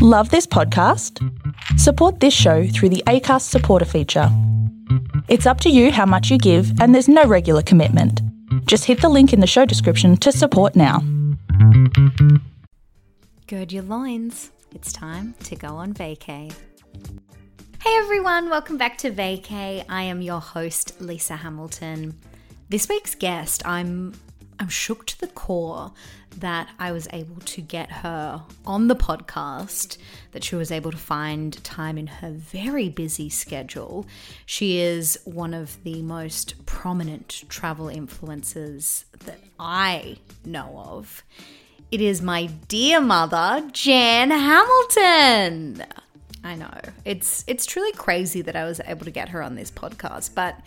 Love this podcast? Support this show through the ACAST supporter feature. It's up to you how much you give, and there's no regular commitment. Just hit the link in the show description to support now. Gird your loins. It's time to go on vacay. Hey everyone, welcome back to Vacay. I am your host, Lisa Hamilton. This week's guest, I'm I'm shook to the core that I was able to get her on the podcast, that she was able to find time in her very busy schedule. She is one of the most prominent travel influencers that I know of. It is my dear mother, Jan Hamilton. I know. It's it's truly crazy that I was able to get her on this podcast, but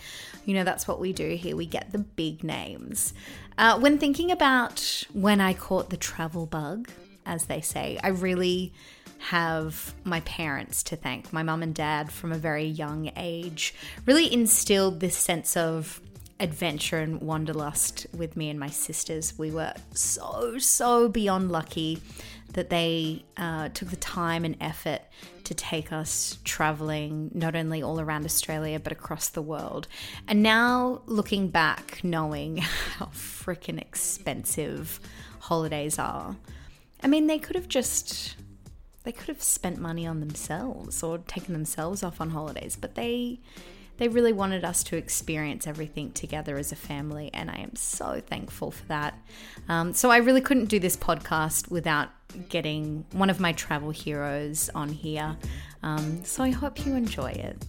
you know that's what we do here. We get the big names. Uh, when thinking about when I caught the travel bug, as they say, I really have my parents to thank. My mum and dad, from a very young age, really instilled this sense of adventure and wanderlust with me and my sisters. We were so, so beyond lucky that they uh, took the time and effort to take us traveling not only all around Australia but across the world. And now looking back, knowing how freaking expensive holidays are, I mean, they could have just. They could have spent money on themselves or taken themselves off on holidays, but they they really wanted us to experience everything together as a family, and I am so thankful for that. Um, so I really couldn't do this podcast without getting one of my travel heroes on here. Um, so I hope you enjoy it.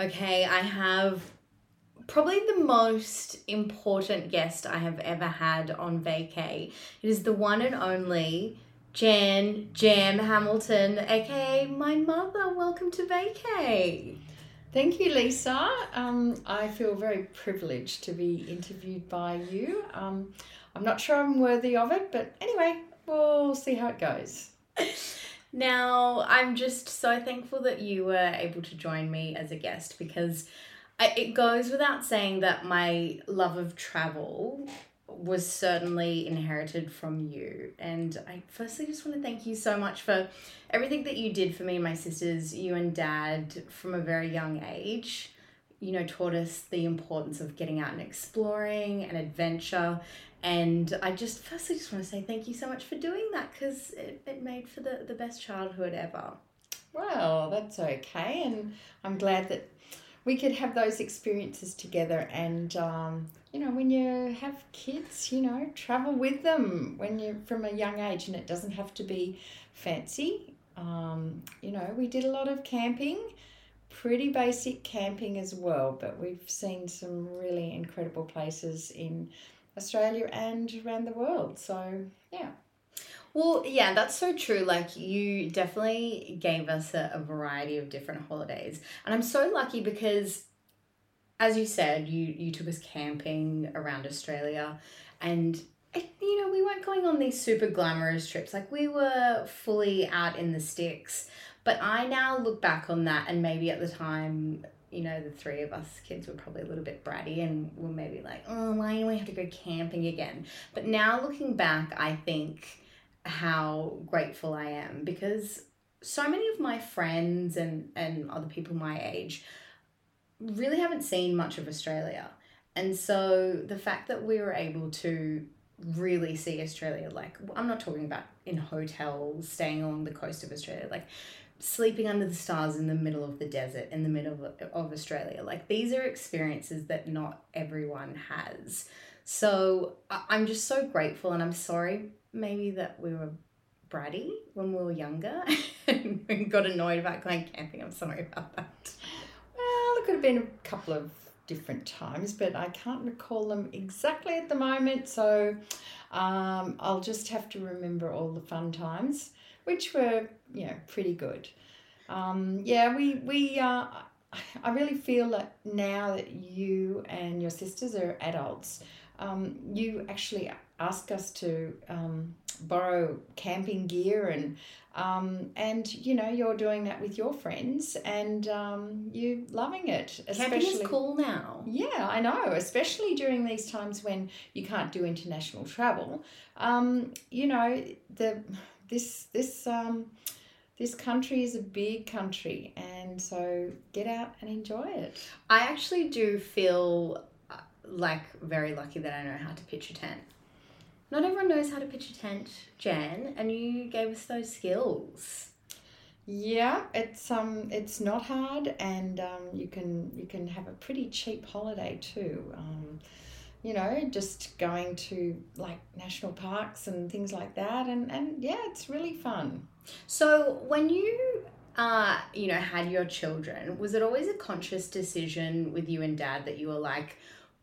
Okay, I have probably the most important guest I have ever had on vacay. It is the one and only Jan Jam Hamilton, aka my mother. Welcome to vacay. Thank you, Lisa. Um, I feel very privileged to be interviewed by you. Um, I'm not sure I'm worthy of it, but anyway, we'll see how it goes. Now, I'm just so thankful that you were able to join me as a guest because I, it goes without saying that my love of travel was certainly inherited from you. And I firstly just want to thank you so much for everything that you did for me and my sisters, you and dad, from a very young age. You know, taught us the importance of getting out and exploring and adventure. And I just firstly just want to say thank you so much for doing that because it, it made for the, the best childhood ever. Well, that's okay. And I'm glad that we could have those experiences together and um, you know when you have kids you know travel with them when you're from a young age and it doesn't have to be fancy. Um, you know we did a lot of camping pretty basic camping as well but we've seen some really incredible places in australia and around the world. So yeah well, yeah, that's so true. Like, you definitely gave us a, a variety of different holidays. And I'm so lucky because, as you said, you, you took us camping around Australia. And, it, you know, we weren't going on these super glamorous trips. Like, we were fully out in the sticks. But I now look back on that, and maybe at the time, you know, the three of us kids were probably a little bit bratty and were maybe like, oh, why do we have to go camping again? But now looking back, I think how grateful I am because so many of my friends and, and other people my age really haven't seen much of Australia. And so the fact that we were able to really see Australia, like, I'm not talking about in hotels, staying along the coast of Australia, like sleeping under the stars in the middle of the desert, in the middle of, of Australia. Like, these are experiences that not everyone has. So I'm just so grateful and I'm sorry maybe that we were bratty when we were younger and got annoyed about going camping. I'm sorry about that. Well, it could have been a couple of different times, but I can't recall them exactly at the moment. So um, I'll just have to remember all the fun times, which were, you know, pretty good. Um, yeah, we, we uh, I really feel that now that you and your sisters are adults, um, you actually ask us to um, borrow camping gear and um, and you know you're doing that with your friends and um, you loving it. Camping is cool now. Yeah, I know, especially during these times when you can't do international travel. Um, you know the this this um, this country is a big country, and so get out and enjoy it. I actually do feel like very lucky that I know how to pitch a tent. Not everyone knows how to pitch a tent, Jan, and you gave us those skills. Yeah, it's um, it's not hard, and um, you can you can have a pretty cheap holiday too. Um, you know, just going to like national parks and things like that, and and yeah, it's really fun. So when you uh, you know, had your children, was it always a conscious decision with you and dad that you were like,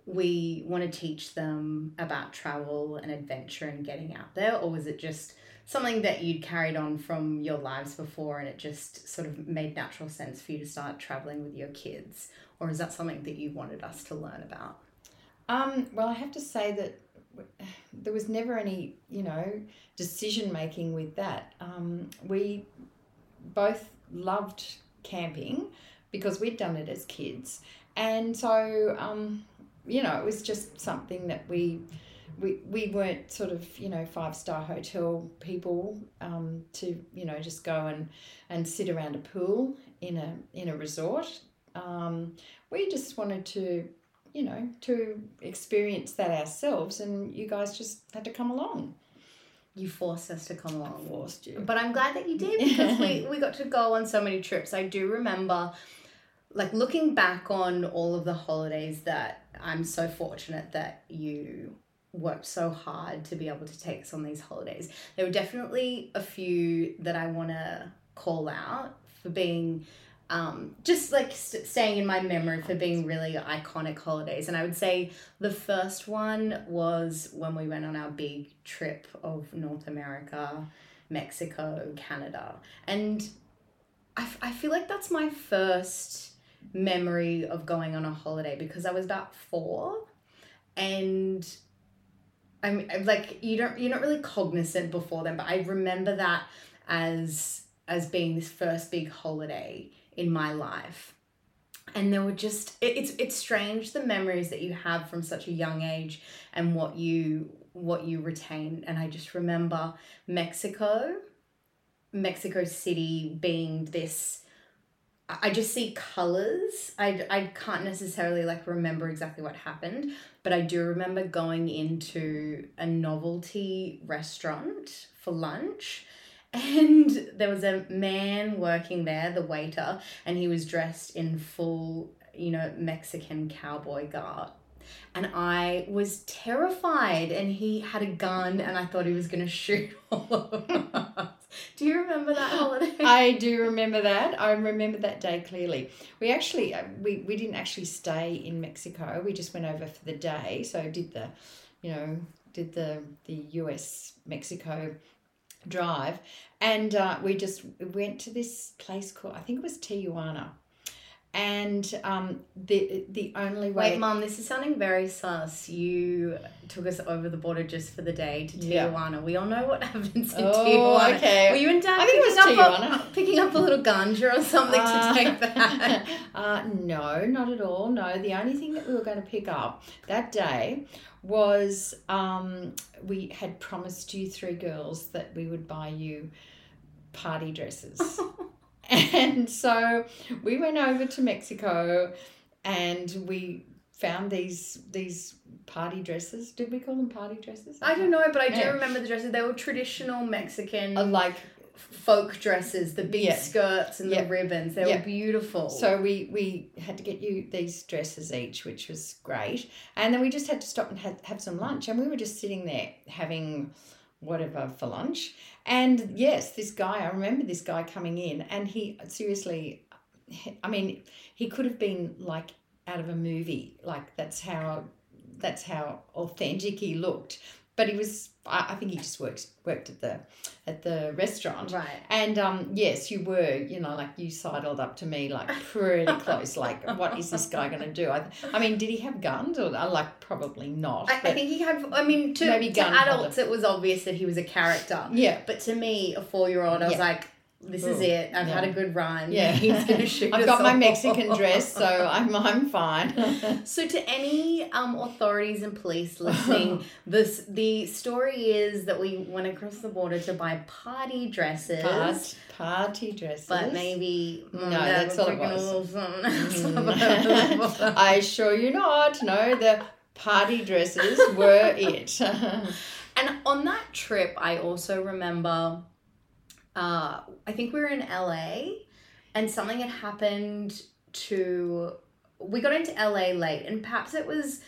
we want to teach them about travel and adventure and getting out there? Or was it just something that you'd carried on from your lives before and it just sort of made natural sense for you to start traveling with your kids? Or is that something that you wanted us to learn about? Um, well, I have to say that there was never any, you know, decision making with that. Um, we both loved camping because we'd done it as kids. And so, um, you know, it was just something that we we, we weren't sort of you know five star hotel people um, to you know just go and and sit around a pool in a in a resort. Um, we just wanted to you know to experience that ourselves, and you guys just had to come along. You forced us to come along. I forced you, but I'm glad that you did because we we got to go on so many trips. I do remember like looking back on all of the holidays that I'm so fortunate that you worked so hard to be able to take us on these holidays. There were definitely a few that I want to call out for being um, just like st- staying in my memory for being really iconic holidays. And I would say the first one was when we went on our big trip of North America, Mexico, Canada. And I, f- I feel like that's my first memory of going on a holiday because I was about four. And I'm like you don't you're not really cognizant before then but I remember that as as being this first big holiday in my life. And there were just it, it's it's strange the memories that you have from such a young age and what you what you retain. And I just remember Mexico Mexico City being this I just see colors. I, I can't necessarily like remember exactly what happened, but I do remember going into a novelty restaurant for lunch and there was a man working there, the waiter, and he was dressed in full, you know, Mexican cowboy garb. And I was terrified, and he had a gun, and I thought he was going to shoot all of us. Do you remember that holiday? I do remember that. I remember that day clearly. We actually uh, we, we didn't actually stay in Mexico. We just went over for the day. So did the, you know, did the the US Mexico drive, and uh, we just went to this place called I think it was Tijuana and um, the the only way. Wait, mom, this is sounding very sus. You took us over the border just for the day to Tijuana. Yeah. We all know what happens in oh, Tijuana. Okay. Were you and Dad I think picking, up a, picking up a little ganja or something uh, to take back? uh, no, not at all. No, the only thing that we were going to pick up that day was um, we had promised you three girls that we would buy you party dresses. And so we went over to Mexico and we found these these party dresses. Did we call them party dresses? I don't know, but I do yeah. remember the dresses. They were traditional Mexican uh, like folk dresses, the big yeah. skirts and yeah. the ribbons. They were beautiful. So we we had to get you these dresses each, which was great. And then we just had to stop and have, have some lunch. And we were just sitting there having whatever for lunch. And yes, this guy, I remember this guy coming in, and he seriously, I mean, he could have been like out of a movie. Like that's how that's how authentic he looked. But he was. I, think he just worked worked at the at the restaurant. Right. And um, yes, you were. You know, like you sidled up to me like pretty close. Like, what is this guy going to do? I, I mean, did he have guns or uh, like probably not? I, I think he had. I mean, to, Maybe to adults, it was obvious that he was a character. yeah. But to me, a four-year-old, I was Yeah. like, "This is it. I've had a good run. Yeah. he's gonna shoot. I've got my all." Mexican dress, so I'm I'm fine. So, to any um, authorities and police listening, this the story is that we went across the border to buy party dresses. Part, party dresses. But maybe No, mm, that's we're all it was. Mm. I assure you not. No, the party dresses were it. And on that trip, I also remember, uh, I think we were in LA and something had happened to, we got into LA late and perhaps it was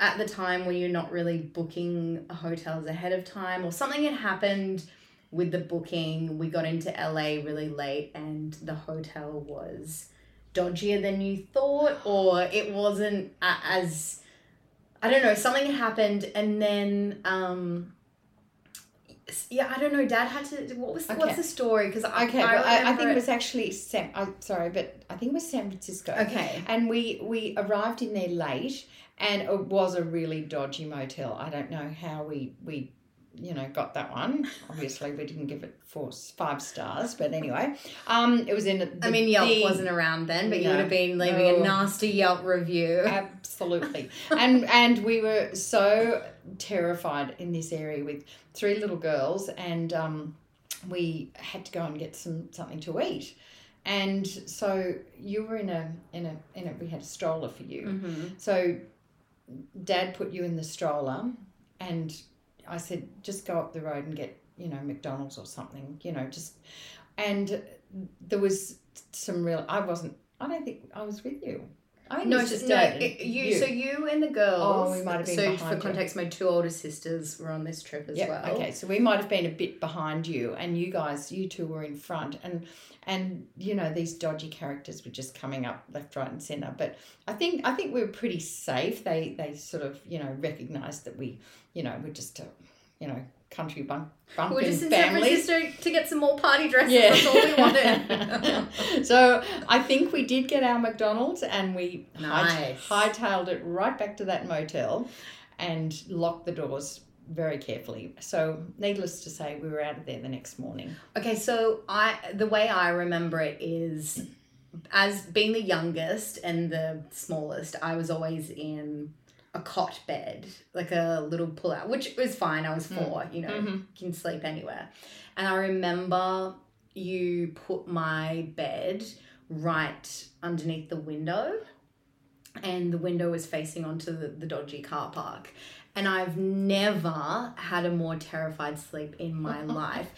at the time when you're not really booking hotels ahead of time or something had happened with the booking. We got into LA really late and the hotel was dodgier than you thought or it wasn't as I don't know, something happened and then um yeah, I don't know. Dad had to. What was Okay. what's the story? Because I Okay, I, well, I, I think it was actually San. I'm sorry, but I think it was San Francisco. okay. And we we arrived in there late, and it was a really dodgy motel. I don't know how we we you know got that one. Obviously, we didn't give it four five stars, but anyway, um, it was in. The, I mean, Yelp the- wasn't around then, but you would have been leaving a nasty Yelp review. Absolutely. and and we were so terrified in this area with three little girls and um, we had to go and get some something to eat. And so you were in a in a in a we had a stroller for you. hmm So dad put you in the stroller and I said just go up the road and get, you know, McDonald's or something, you know, just and there was some real I wasn't I don't think I was with you. I No, just no, it- you, So you and the girls. Oh, we might have been So behind for you. context, my two older sisters were on this trip as Yep, well. Okay, so we might have been a bit behind you, and you guys, you two were in front, and and you know these dodgy characters were just coming up left, right, and centre. But I think I think we were pretty safe. They they sort of you know recognised that we you know we're just a you know country bump bumpkin We're just in San family. Francisco to get some more party dresses. Yeah. That's all we wanted. so I think we did get our McDonald's and we Nice. high hightailed it right back to that motel and locked the doors very carefully. So needless to say, we were out of there the next morning. Okay, so I the way I remember it is as being the youngest and the smallest, I was always in a cot bed, like a little pull out, which was fine. I was four, you know, Mhm. can sleep anywhere. And I remember you put my bed right underneath the window, and the window was facing onto the, the dodgy car park. And I've never had a more terrified sleep in my life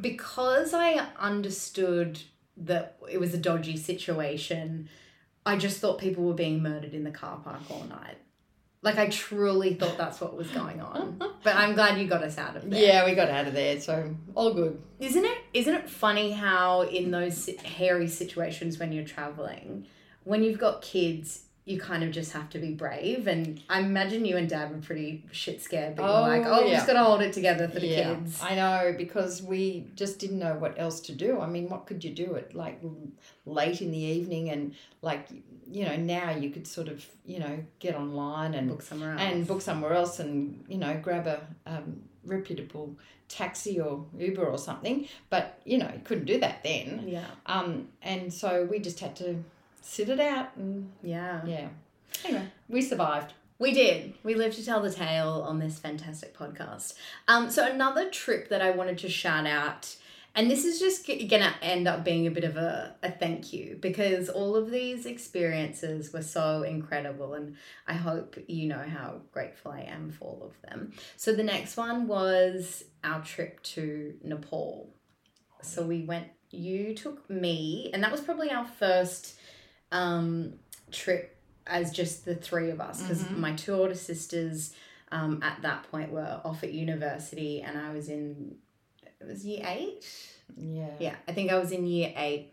because I understood that it was a dodgy situation. I just thought people were being murdered in the car park all night. Like I truly thought that's what was going on. But I'm glad you got us out of there. Yeah, we got out of there, so all good. Isn't it isn't it funny how in those hairy situations when you're traveling, when you've got kids, you kind of just have to be brave and I imagine you and dad were pretty shit scared, but Oh, like, oh, we just got to hold it together for the yeah, kids. I know because we just didn't know what else to do. I mean, what could you do at like late in the evening and like you know now you could sort of you know get online and Book somewhere else. and book somewhere else and you know grab a um, reputable taxi or Uber or something. But you know you couldn't do that then. Yeah. Um, and so we just had to sit it out and Yeah. yeah. Anyway, we survived. We did. We lived to tell the tale on this fantastic podcast. Um, so another trip that I wanted to shout out, and this is just g- gonna end up being a bit of a, a thank you because all of these experiences were so incredible, and I hope you know how grateful I am for all of them. So the next one was our trip to Nepal. So we went. You took me, and that was probably our first um, trip as just the three of us because Mhm. my two older sisters um, at that point were off at university and I was in it was year eight Yeah. yeah I think I was in year eight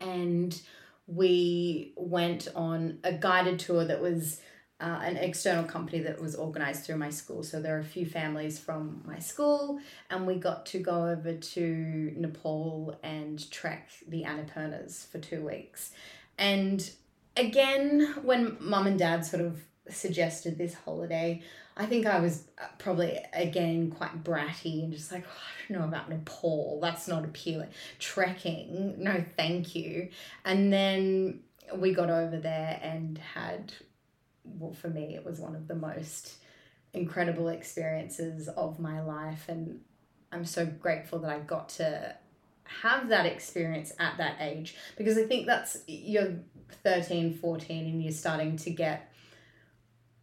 and we went on a guided tour that was uh, an external company that was organized through my school. So there are a few families from my school, and we got to go over to Nepal and trek the Annapurnas for two weeks. And again, when mum and dad sort of suggested this holiday, I think I was uh, probably again quite bratty and just like, oh, I don't know about Nepal. That's not appealing. Trekking, no, thank you. And then we got over there and had well, for me, it was one of the most incredible experiences of my life. And I'm so grateful that I got to have that experience at that age because I think that's you're 13, 14, and you're starting to get.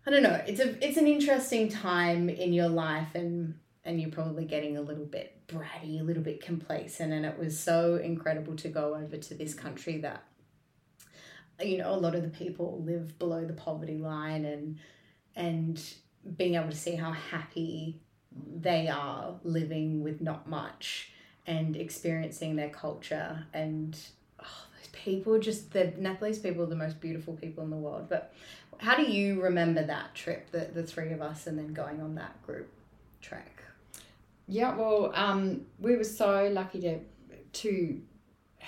I don't know. It's a it's an interesting time in your life, and and you're probably getting a little bit bratty, a little bit complacent, and it was so incredible to go over to this country that you know a lot of the people live below the poverty line and and being able to see how happy they are living with not much and experiencing their culture and oh, those people just the Nepalese people are the most beautiful people in the world. But how do you remember that trip the, the three of us and then going on that group trek? Yeah well um, we were so lucky to to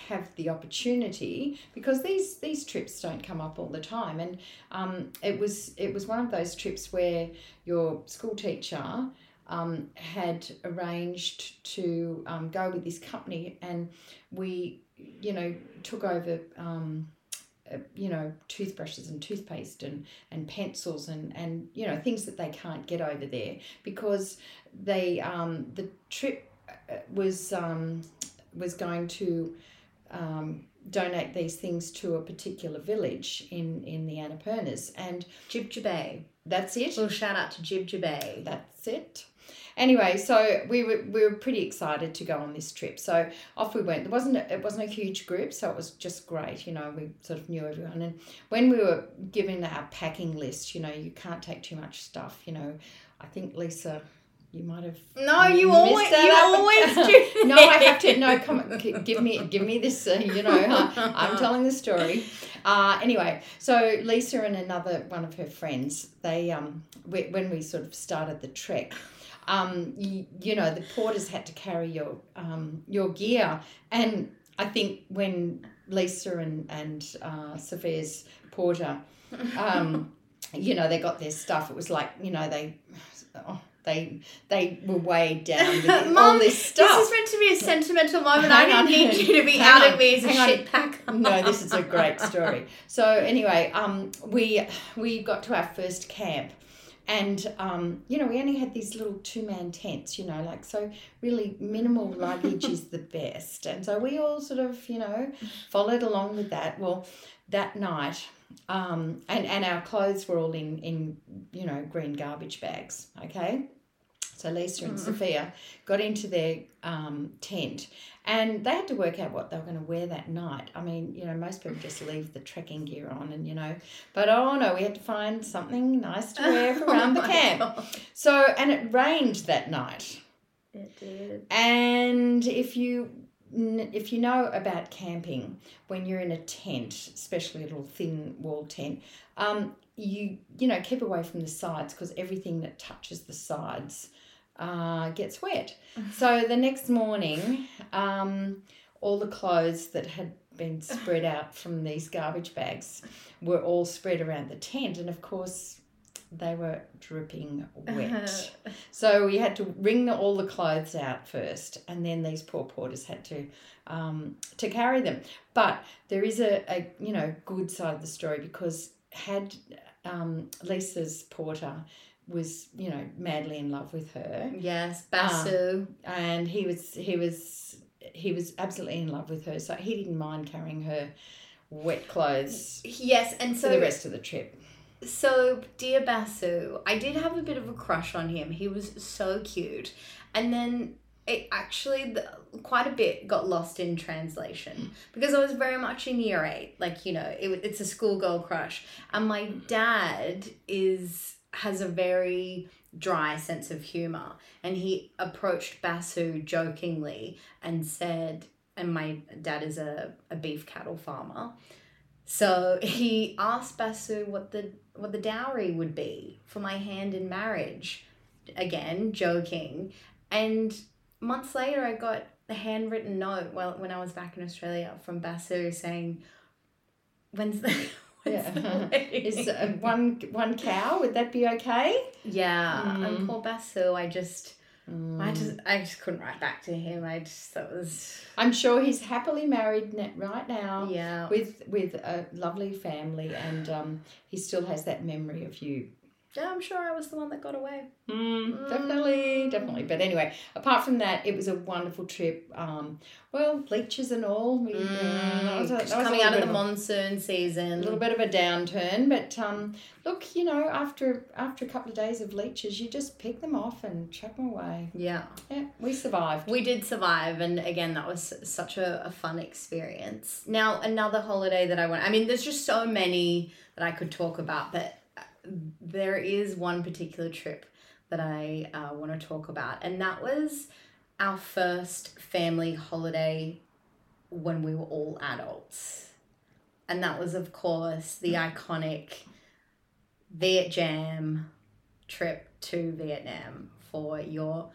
have the opportunity because these these trips don't come up all the time. And um, it was it was one of those trips where your school teacher um, had arranged to um, go with this company and we you know took over um, uh, you know toothbrushes and toothpaste and and pencils and and you know things that they can't get over there because they um the trip uh, was um was going to um, donate these things to a particular village in in the Annapurnas and Jib Jibay. That's it. Little shout out to Jib Jibay. That's it. Anyway, so we were we were pretty excited to go on this trip. So off we went. There wasn't a, it wasn't a huge group, so it was just great. You know, we sort of knew everyone. And when we were given our packing list, you know, you can't take too much stuff. You know, I think Lisa you might have no you always you always do no i have to no come give me give me this uh, you know uh, i'm telling the story uh, anyway so lisa and another one of her friends they um we, when we sort of started the trek um you, you know the porters had to carry your um your gear and i think when lisa and and uh, sophia's porter um you know they got their stuff it was like you know they oh, they they were weighed down with Mom, all this stuff. This is meant to be a sentimental moment. I didn't need you to be out on, of me as a shit pack. no, this is a great story. So anyway, um, we we got to our first camp. And um, you know, we only had these little two-man tents, you know, like so. Really, minimal luggage is the best, and so we all sort of, you know, followed along with that. Well, that night, um, and and our clothes were all in in you know green garbage bags. Okay, so Lisa and mm. Sophia got into their um, tent and they had to work out what they were going to wear that night. I mean, you know, most people just leave the trekking gear on and, you know, but oh no, we had to find something nice to wear for around the oh camp. God. So, and it rained that night. It did. And if you if you know about camping, when you're in a tent, especially a little thin wall tent, um, you you know keep away from the sides because everything that touches the sides uh, gets wet. so the next morning, um, all the clothes that had been spread out from these garbage bags were all spread around the tent, and of course, they were dripping wet. so we had to wring the, all the clothes out first, and then these poor porters had to um, to carry them. But there is a, a you know good side of the story because had um, Lisa's porter was you know madly in love with her. Yes, Basu, um, and he was he was he was absolutely in love with her. So he didn't mind carrying her wet clothes. Yes, and so for the rest of the trip. So dear Basu, I did have a bit of a crush on him. He was so cute, and then it actually quite a bit got lost in translation because I was very much in year eight. Like you know, it, it's a schoolgirl crush, and my dad is has a very dry sense of humor and he approached Basu jokingly and said and my dad is a, a beef cattle farmer so he asked Basu what the what the dowry would be for my hand in marriage. Again, joking. And months later, I got a handwritten note well, when I was back in Australia from Basu saying, When's the. Yeah. Is uh, one one cow? Would that be okay? yeah, and Mm. poor Basu, I just. I just, I just couldn't write back to him. I just, that was, I'm sure he's happily married right now yeah. with with a lovely family, and um, he still has that memory of you. Yeah, I'm sure I was the one that got away. Mm, definitely, definitely. But anyway, apart from that, it was a wonderful trip. Um, well, leeches and all. We, uh, that was a- Just that was coming out of the monsoon season. a little bit of a downturn, but um, look, you know, after after a couple of days of leeches, you just pick them off and chuck them away. Yeah. Yeah, we survived. We did survive, and again, that was such a, a fun experience. Now, another holiday that I went, I mean, there's just so many that I could talk about, but uh, there is one particular trip that I uh, want to talk about, and that was our first family holiday when we were all adults. And that was, of course, the iconic Viet Jam trip to Vietnam for your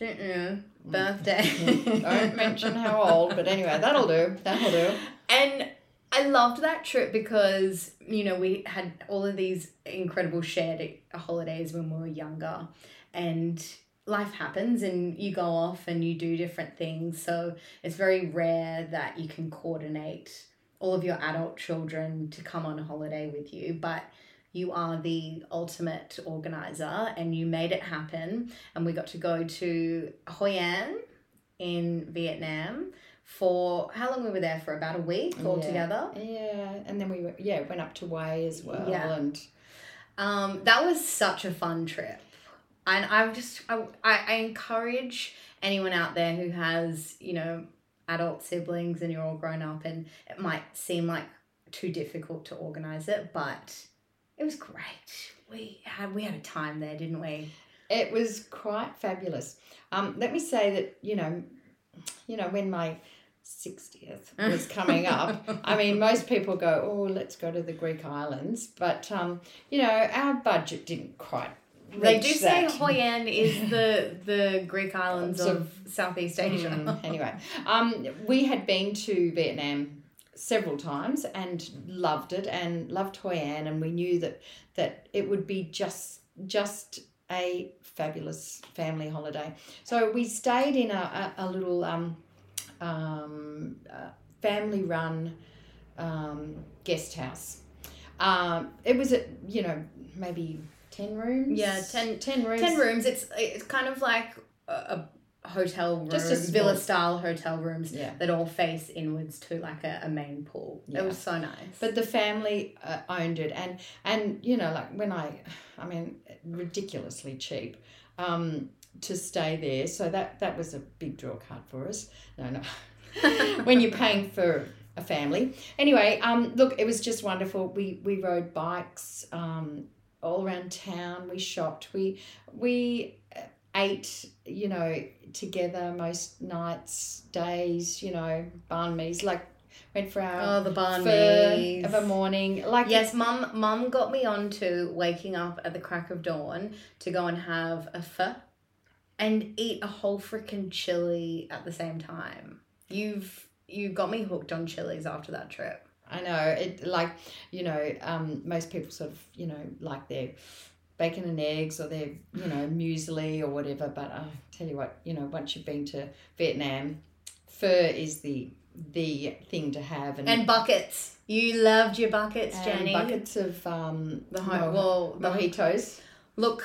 mm, birthday. Don't mention how old, but anyway, that'll do. That'll do. And I loved that trip because, you know, we had all of these incredible shared holidays when we were younger. And life happens and you go off and you do different things. So it's very rare that you can coordinate all of your adult children to come on a holiday with you. But you are the ultimate organizer and you made it happen. And we got to go to Hoi An in Vietnam for how long we were there for about a week altogether. Yeah, and then we went- yeah went up to Hue as well, Yeah. and Um, that was such a fun trip, and I just I, I I encourage anyone out there who has you know adult siblings and you're all grown up and it might seem like too difficult to organize it, but it was great. We had we had a time there, didn't we? it was quite fabulous. Um, let me say that you know, you know when my sixtieth was coming up. I mean, most people go, "Oh, let's go to the Greek islands," but um, you know, our budget didn't quite. They do say. Hoi An is the the Greek islands So- of Southeast Asia. Mm, anyway, um, we had been to Vietnam several times and loved it and loved Hoi An and we knew that that it would be just just a fabulous family holiday. So we stayed in a, a, a little um, um, uh, family run um, guest house. Um, it was at you know maybe ten rooms. Yeah, 10 ten rooms. Ten rooms. It's it's kind of like a, a hotel room, Just a villa style hotel rooms Yeah. that all face inwards to like a, a main pool. Yeah. It was so nice. But the family uh, owned it, and and you know, like when I, I mean, ridiculously cheap, um, to stay there. So that that was a big draw card for us. No, no, when you're paying for a family. Anyway, um, look, it was just wonderful. We we rode bikes, um, all around town. We shopped. We we ate, you know, together most nights, days. You know, banh mi's like. Went for our oh, the barn of a morning. Like Yes, mum. Mum got me onto waking up at the crack of dawn to go and have a pho, and eat a whole freaking chili at the same time. You've you got me hooked on chilies after that trip. I know it. Like you know, um, most people sort of you know like their bacon and eggs or their you know muesli or whatever. But I tell you what, you know, once you've been to Vietnam, pho is the the thing to have, and, And buckets. You loved your buckets, Jenny. buckets of um The mo- ho- well, the mojitos. Look,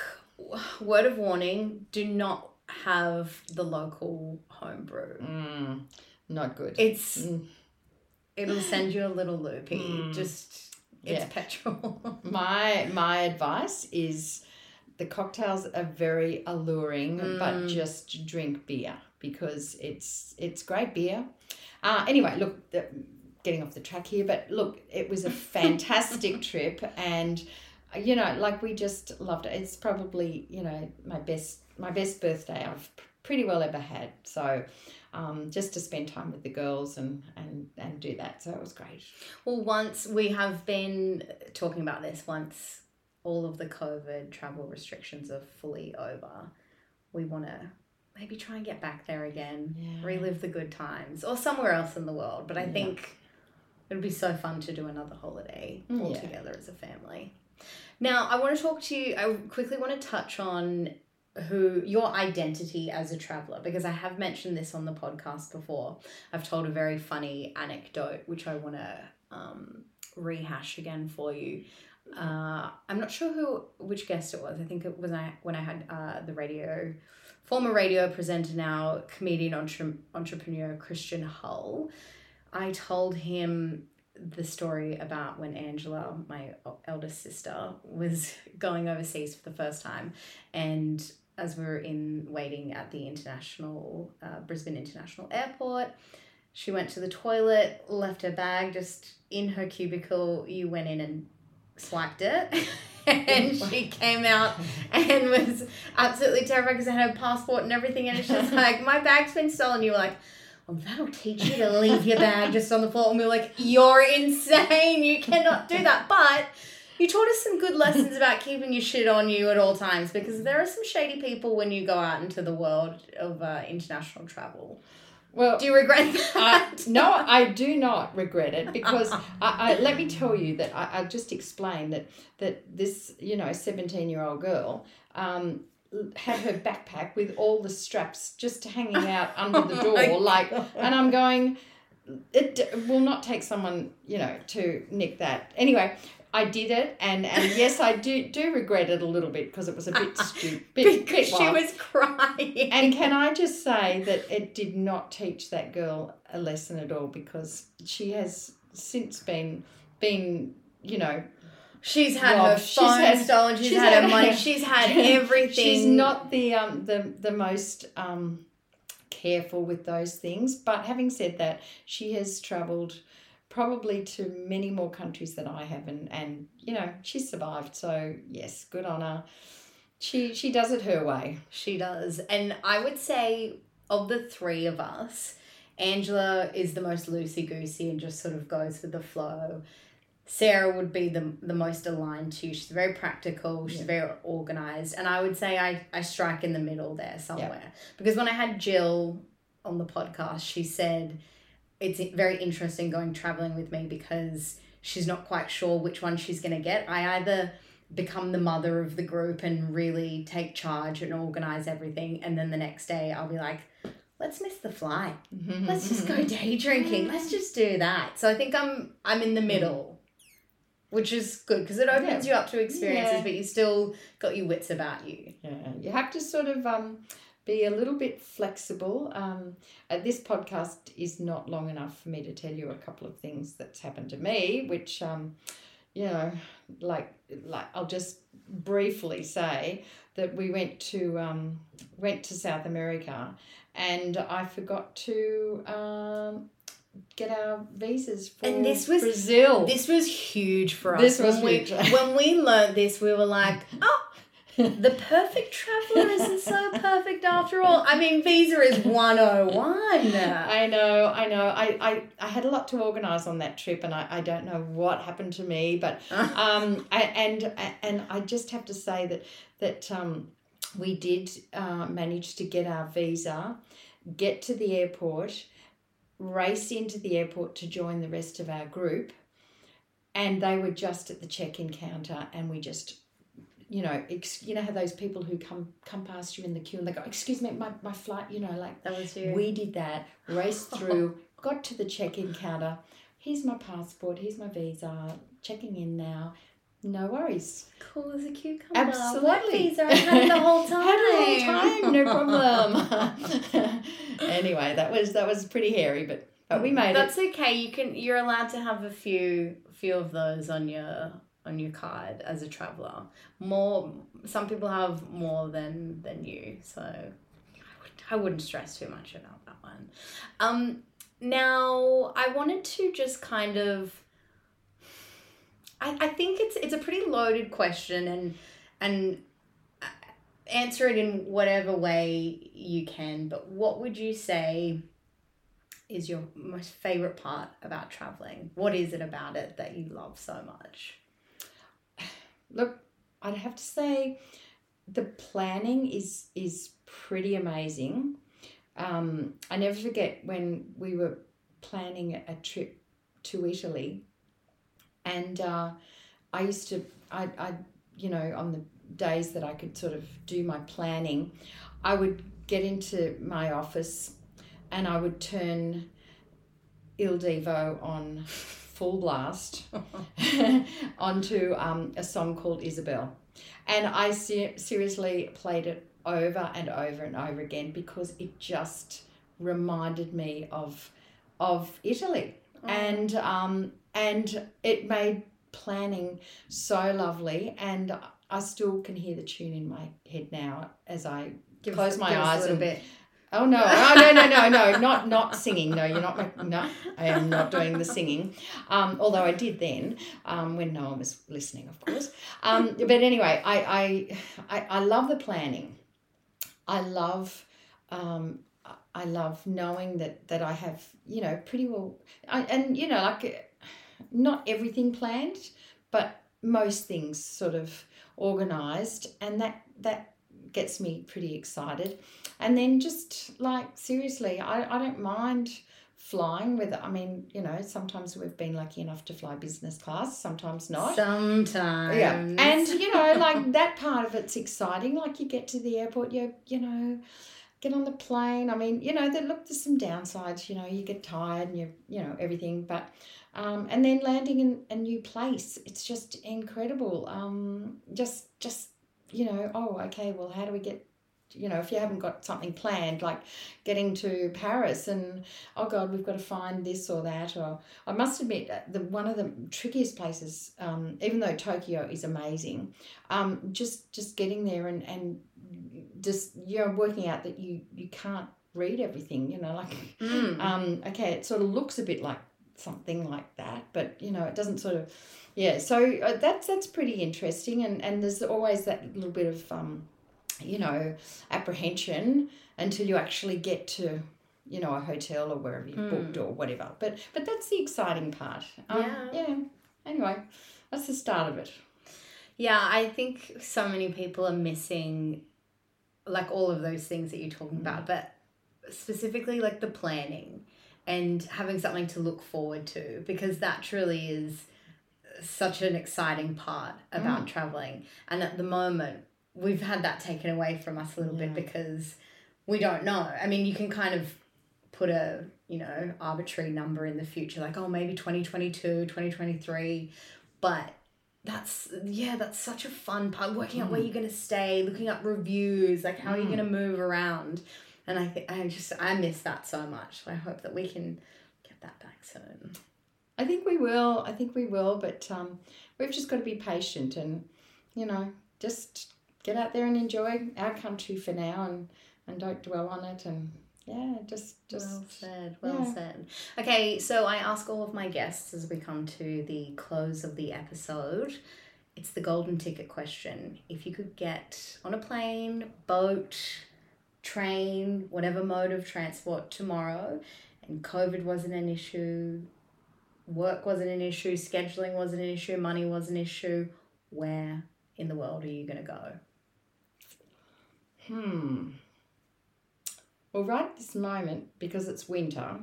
word of warning: do not have the local homebrew. Mm, not good. It's Mm. it'll send you a little loopy. Mm. Just it's Yeah. petrol. My my advice is the cocktails are very alluring, but Mm. just drink beer because it's it's great beer. Uh, anyway, look, the, getting off the track here, but look, it was a fantastic trip, and you know, like we just loved it. It's probably you know my best my best birthday I've pretty well ever had. So. Um, just to spend time with the girls and, and, and do that. So it was great. well, once we have been talking about this once all of the COVID travel restrictions are fully over, we want to maybe try and get back there again, Yeah. relive the good times, or somewhere else in the world. But I Yeah. think it would be so fun to do another holiday Mm, all yeah. together as a family. Now, I want to talk to you, I quickly want to touch on who your identity as a traveler because I have mentioned this on the podcast before. I've told a very funny anecdote which I want to um, rehash again for you. Uh, I'm not sure who which guest it was. I think it was I when I had uh, the radio former radio presenter now comedian entre- entrepreneur Christian Hull. I told him the story about when Angela, my eldest sister, was going overseas for the first time, and as we were in waiting at the international uh, Brisbane International Airport, she went to the toilet, left her bag just in her cubicle. You went in and swiped it. and she came out and was absolutely terrified because I had her passport and everything. And she's like, My bag's been stolen. You were like, Well, that'll teach you to leave your bag just on the floor. And we were like, You're insane. You cannot do that. But you taught us some good lessons about keeping your shit on you at all times because there are some shady people when you go out into the world of uh, international travel. Well, Do you regret I, that? no, I do not regret it because I, I let me tell you that I, I just explained that that this you know seventeen year old girl um, had her backpack with all the straps just hanging out under the oh door Oh like, God. and I'm going. It will not take someone you know to nick that anyway. I did it, and, and yes, I do do regret it a little bit because it was a bit stupid. Because bit she was crying. And can I just say that it did not teach that girl a lesson at all because she has since been been you know She's had Rob, her she's phone had- stolen. She's, she's had, her money. She's had everything. she's not the um the the most um careful with those things. But having said that, she has travelled probably to many more countries than I have, and and you know she's survived. So yes, good on her. She she does it her way. She does. And I would say of the three of us, Angela is the most loosey goosey and just sort of goes with the flow. Sarah would be the, the most aligned to. She's very practical, she's Yeah. very organized. And I would say I, I strike in the middle there somewhere. Because when I had Jill on the podcast, she said it's very interesting going traveling with me because she's not quite sure which one she's going to get. I either become the mother of the group and really take charge and organize everything. And then the next day I'll be like, let's miss the flight. Mm-hmm. Let's just go mm-hmm. day drinking. Let's just do that. So I think I'm I'm in the middle, which is good because it opens you up to experiences, Yeah. but you still got your wits about you. Yeah, you have to sort of um, be a little bit flexible. Um, uh, this podcast is not long enough for me to tell you a couple of things that's happened to me, which, um, you know, like like I'll just briefly say that we went to um, went to South America, and I forgot to um, get our visas for And this was- Brazil. This was huge for us. This was when we, when we learned this, we were like, oh, the perfect traveler isn't so perfect after all. I mean, visa is 101. I know, I know. I, I, I had a lot to organise on that trip, and I, I don't know what happened to me, but um, I, and and I just have to say that that um, we did uh, manage to get our visa, get to the airport, race into the airport to join the rest of our group, and they were just at the check-in counter, and we just. You know, ex- you know how those people who come come past you in the queue and they go, "Excuse me, my, my flight." You know, like that was you. we did that, raced through, got to the check in counter. Here's my passport, here's my visa, checking in now. No worries. cool as a cucumber. Absolutely. Visa? I had the whole time. Had the time, no problem. anyway, that was that was pretty hairy, but but we made That's it. That's okay. You can. You're allowed to have a few few of those on your on your card as a traveler. More. Some people have more than than you, so I wouldn't stress too much about that one. Um. Now I wanted to just kind of. I, I think it's it's a pretty loaded question and and uh, answer it in whatever way you can. But what would you say? is your most favorite part about traveling? What is it about it that you love so much? Look, I'd have to say the planning is is pretty amazing. Um, I never forget when we were planning a trip to Italy, and uh, I used to I I you know on the days that I could sort of do my planning, I would get into my office, and I would turn Il Divo on full blast onto um, a song called Isabel. And I ser- seriously played it over and over and over again because it just reminded me of of Italy. Oh. And um, and it made planning so lovely and I still can hear the tune in my head now as I Give close us- my us a eyes and bit. Oh no! Oh no! No! No! No! Not not singing. No, you're not. No, I am not doing the singing. Um, although I did then, um, when no one was listening, of course. Um, but anyway, I, I I I love the planning. I love. Um, I love knowing that that I have you know pretty well, I, and you know like not everything planned, but most things sort of organized, and that that gets me pretty excited. And then just like seriously, I, I don't mind flying with I mean, you know, sometimes we've been lucky enough to fly business class, sometimes not. Sometimes. Yeah. And you know, like that part of it's exciting. Like you get to the airport, you you know, get on the plane. I mean, you know, there look there's some downsides, you know, you get tired and you you know, everything. But um, and then landing in a new place, it's just incredible. Um, just just you know, oh, okay, well, how do we get you know, if you haven't got something planned, like getting to Paris and oh God, we've got to find this or that. Or I must admit, uh, the one of the trickiest places, um, even though Tokyo is amazing, um, just just getting there and and just you know working out that you you can't read everything. You know, like Mm. um, okay, it sort of looks a bit like something like that, but you know, it doesn't sort of, yeah. So uh, that's that's pretty interesting, and and there's always that little bit of, um, you know, apprehension until you actually get to, you know, a hotel or wherever you have booked or whatever. But but that's the exciting part. Um, Yeah. Yeah. Anyway, that's the start of it. Yeah, I think so many people are missing like all of those things that you're talking about, mm. but specifically like the planning and having something to look forward to because that truly is such an exciting part about mm. traveling. And at the moment, we've had that taken away from us a little bit because we don't know. I mean, you can kind of put a, you know, arbitrary number in the future like oh, maybe 2022, 2023, but that's yeah that's such a fun part working out where you're going to stay looking up reviews like how are you going to move around. And i think i just i miss that so much. I hope that we can get that back soon. I think we will. I think we will, but um, we've just got to be patient and, you know, just get out there and enjoy our country for now and, and don't dwell on it and yeah, just just well said well yeah. said okay so i ask all of my guests as we come to the close of the episode it's the golden ticket question if you could get on a plane boat train whatever mode of transport tomorrow and covid wasn't an issue work wasn't an issue scheduling wasn't an issue money wasn't an issue where in the world are you going to go Hmm. Well, right at this moment, because it's winter,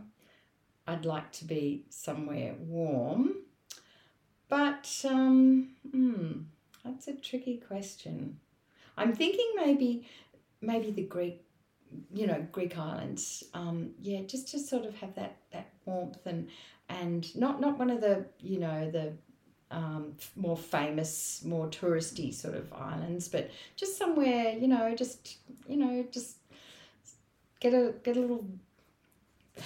I'd like to be somewhere warm. But um, hmm, that's a tricky question. I'm thinking maybe, maybe the Greek, you know, Greek islands. Um, yeah, just to sort of have that that warmth and and not not one of the you know the um, more famous, more touristy sort of islands, but just somewhere, you know, just you know, just get a get a little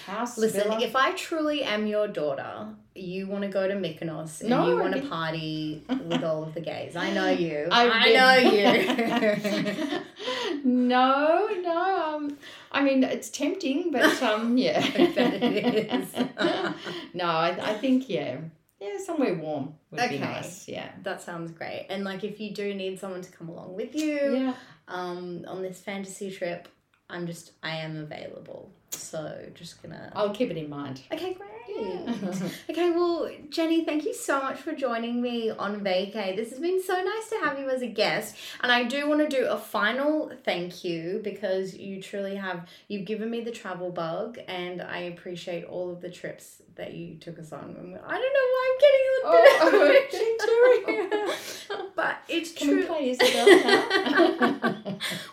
house. Listen, villa. if I truly am your daughter, you want to go to Mykonos and No, you want to party with all of the gays. I know you. I've I been- know you. no, no. Um, I mean, it's tempting, but um, yeah. It is. no, I, I think yeah, yeah, somewhere warm would Okay. be nice. Yeah. that sounds great. And like, if you do need someone to come along with you Yeah. um, on this fantasy trip, I'm just I am available. So just gonna. I'll keep it in mind. Okay, great. Okay, well, Jenny, thank you so much for joining me on vacay. This has been so nice to have you as a guest. And I do want to do a final thank you because you truly have you've given me the travel bug and I appreciate all of the trips that you took us on. I don't know why I'm getting a bit Oh, but it's Can true. play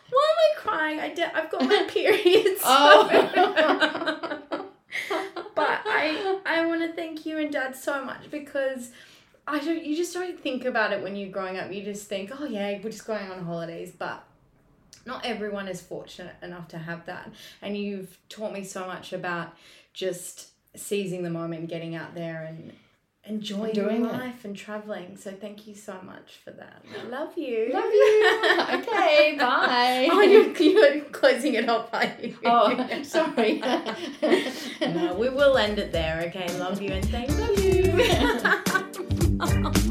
Why am I crying? I de- I've got my periods. Oh. but I I want to thank you and Dad so much because I don't. You just don't think about it when you're growing up. You just think, oh yeah, we're just going on holidays, but. Not everyone is fortunate enough to have that. And you've taught me so much about just seizing the moment, getting out there and enjoying Doing it. life and traveling. So thank you so much for that. I love you. Love you. Okay, bye. Oh, you're, you're closing it off, are you? Oh, sorry. no, we will end it there, okay? Love you and thank you.